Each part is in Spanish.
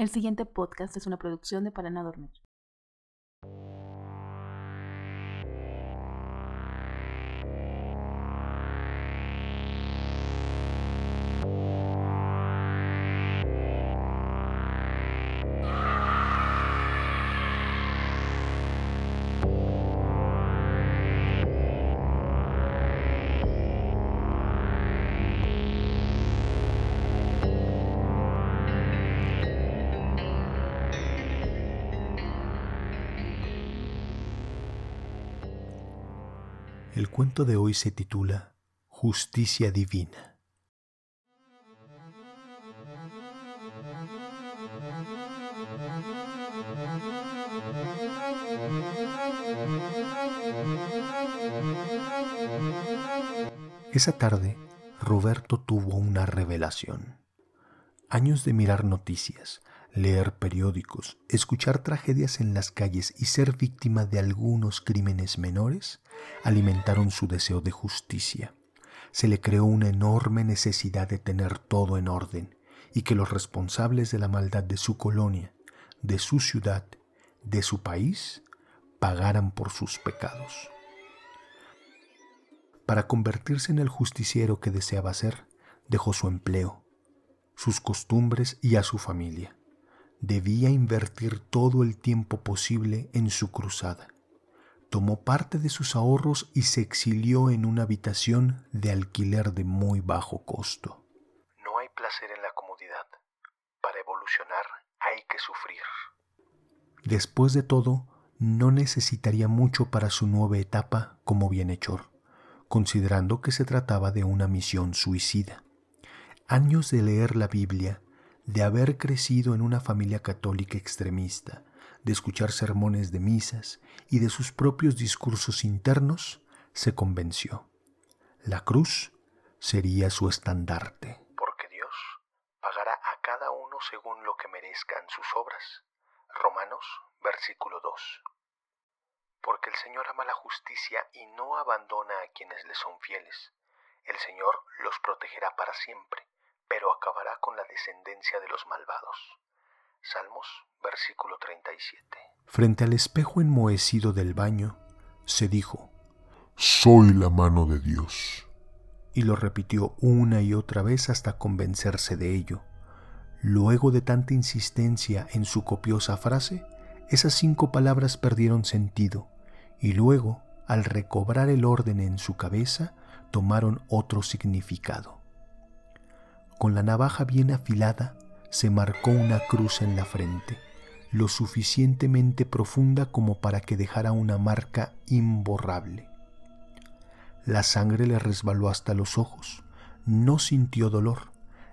El siguiente podcast es una producción de Para no dormir. El cuento de hoy se titula Justicia Divina. Esa tarde, Roberto tuvo una revelación. Años de mirar noticias, leer periódicos, escuchar tragedias en las calles y ser víctima de algunos crímenes menores alimentaron su deseo de justicia. Se le creó una enorme necesidad de tener todo en orden y que los responsables de la maldad de su colonia, de su ciudad, de su país, pagaran por sus pecados. Para convertirse en el justiciero que deseaba ser, dejó su empleo, sus costumbres y a su familia debía invertir todo el tiempo posible en su cruzada. Tomó parte de sus ahorros y se exilió en una habitación de alquiler de muy bajo costo. No hay placer en la comodidad. Para evolucionar hay que sufrir. Después de todo, no necesitaría mucho para su nueva etapa como bienhechor, considerando que se trataba de una misión suicida. Años de leer la Biblia, de haber crecido en una familia católica extremista, de escuchar sermones de misas y de sus propios discursos internos, se convenció. La cruz sería su estandarte. Porque Dios pagará a cada uno según lo que merezcan sus obras. Romanos, versículo 2. Porque el Señor ama la justicia y no abandona a quienes le son fieles. El Señor los protegerá para siempre pero acabará con la descendencia de los malvados. Salmos, versículo 37. Frente al espejo enmohecido del baño, se dijo, Soy la mano de Dios. Y lo repitió una y otra vez hasta convencerse de ello. Luego de tanta insistencia en su copiosa frase, esas cinco palabras perdieron sentido, y luego, al recobrar el orden en su cabeza, tomaron otro significado. Con la navaja bien afilada se marcó una cruz en la frente, lo suficientemente profunda como para que dejara una marca imborrable. La sangre le resbaló hasta los ojos, no sintió dolor.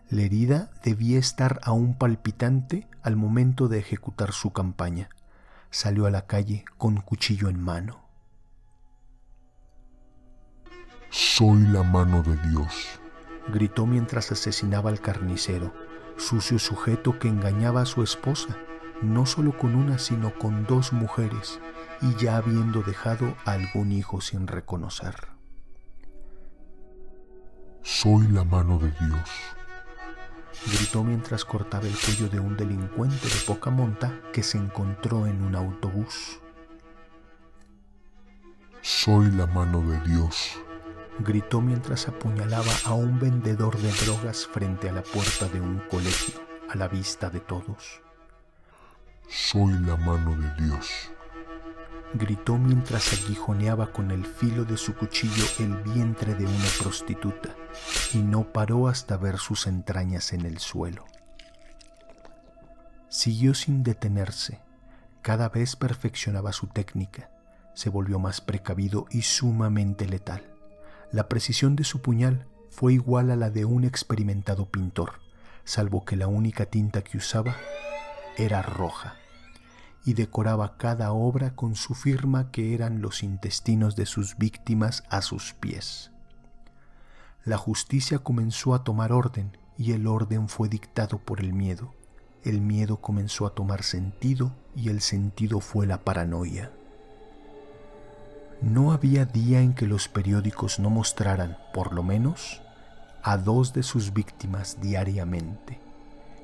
La herida debía estar aún palpitante al momento de ejecutar su campaña. Salió a la calle con cuchillo en mano. Soy la mano de Dios gritó mientras asesinaba al carnicero, sucio sujeto que engañaba a su esposa, no solo con una, sino con dos mujeres, y ya habiendo dejado a algún hijo sin reconocer. Soy la mano de Dios. Gritó mientras cortaba el cuello de un delincuente de poca monta que se encontró en un autobús. Soy la mano de Dios gritó mientras apuñalaba a un vendedor de drogas frente a la puerta de un colegio, a la vista de todos. Soy la mano de Dios. Gritó mientras aguijoneaba con el filo de su cuchillo el vientre de una prostituta y no paró hasta ver sus entrañas en el suelo. Siguió sin detenerse, cada vez perfeccionaba su técnica, se volvió más precavido y sumamente letal la precisión de su puñal fue igual a la de un experimentado pintor, salvo que la única tinta que usaba era roja, y decoraba cada obra con su firma que eran los intestinos de sus víctimas a sus pies. La justicia comenzó a tomar orden y el orden fue dictado por el miedo. El miedo comenzó a tomar sentido y el sentido fue la paranoia. No había día en que los periódicos no mostraran, por lo menos, a dos de sus víctimas diariamente.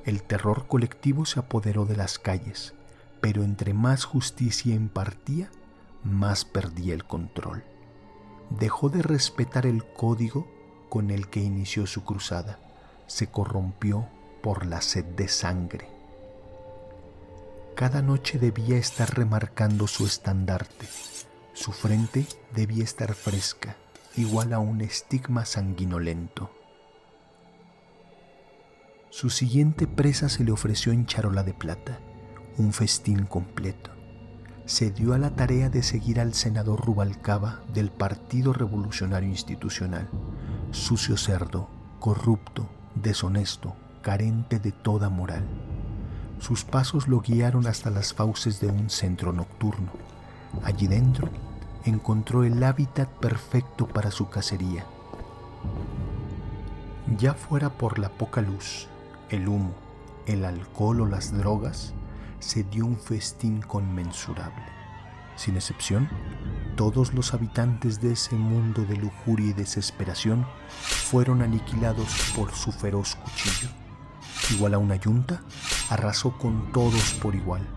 El terror colectivo se apoderó de las calles, pero entre más justicia impartía, más perdía el control. Dejó de respetar el código con el que inició su cruzada. Se corrompió por la sed de sangre. Cada noche debía estar remarcando su estandarte. Su frente debía estar fresca, igual a un estigma sanguinolento. Su siguiente presa se le ofreció en charola de plata, un festín completo. Se dio a la tarea de seguir al senador Rubalcaba del Partido Revolucionario Institucional, sucio cerdo, corrupto, deshonesto, carente de toda moral. Sus pasos lo guiaron hasta las fauces de un centro nocturno. Allí dentro encontró el hábitat perfecto para su cacería. Ya fuera por la poca luz, el humo, el alcohol o las drogas, se dio un festín conmensurable. Sin excepción, todos los habitantes de ese mundo de lujuria y desesperación fueron aniquilados por su feroz cuchillo. Igual a una yunta, arrasó con todos por igual,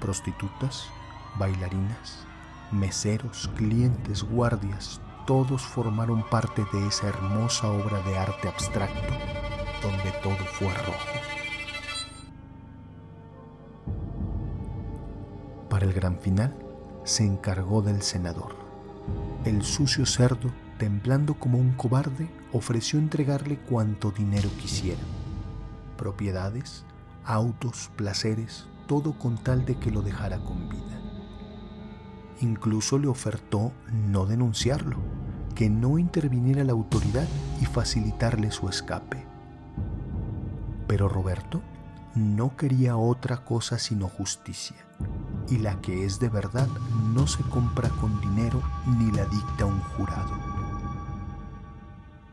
prostitutas, bailarinas, meseros, clientes, guardias, todos formaron parte de esa hermosa obra de arte abstracto donde todo fue rojo. Para el gran final, se encargó del senador. El sucio cerdo, temblando como un cobarde, ofreció entregarle cuanto dinero quisiera. Propiedades, autos, placeres, todo con tal de que lo dejara con vida. Incluso le ofertó no denunciarlo, que no interviniera la autoridad y facilitarle su escape. Pero Roberto no quería otra cosa sino justicia, y la que es de verdad no se compra con dinero ni la dicta un jurado.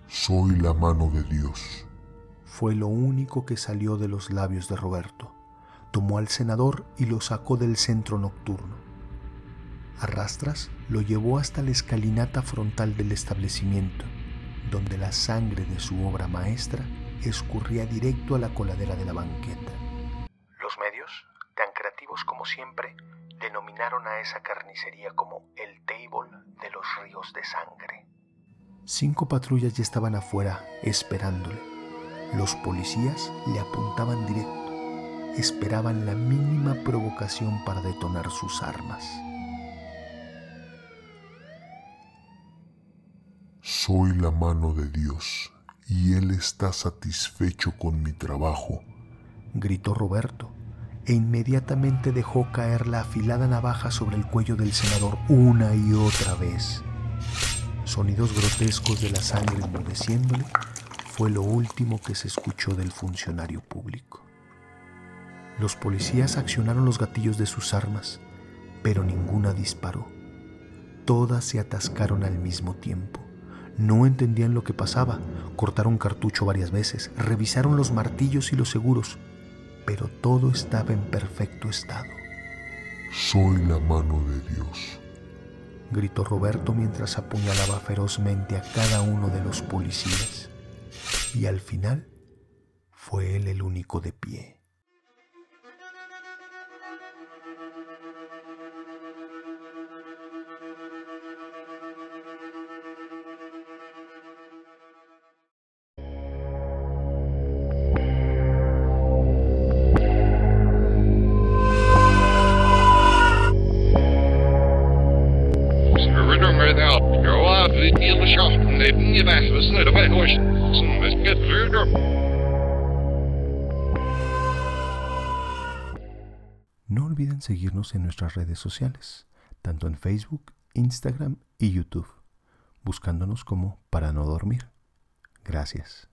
Soy la mano de Dios. Fue lo único que salió de los labios de Roberto. Tomó al senador y lo sacó del centro nocturno. Arrastras lo llevó hasta la escalinata frontal del establecimiento, donde la sangre de su obra maestra escurría directo a la coladera de la banqueta. Los medios, tan creativos como siempre, denominaron a esa carnicería como el table de los ríos de sangre. Cinco patrullas ya estaban afuera esperándole. Los policías le apuntaban directo, esperaban la mínima provocación para detonar sus armas. Soy la mano de Dios y Él está satisfecho con mi trabajo, gritó Roberto, e inmediatamente dejó caer la afilada navaja sobre el cuello del senador una y otra vez. Sonidos grotescos de la sangre enmudeciéndole fue lo último que se escuchó del funcionario público. Los policías accionaron los gatillos de sus armas, pero ninguna disparó. Todas se atascaron al mismo tiempo. No entendían lo que pasaba, cortaron cartucho varias veces, revisaron los martillos y los seguros, pero todo estaba en perfecto estado. Soy la mano de Dios. Gritó Roberto mientras apuñalaba ferozmente a cada uno de los policías. Y al final fue él el único de pie. No olviden seguirnos en nuestras redes sociales, tanto en Facebook, Instagram y YouTube, buscándonos como para no dormir. Gracias.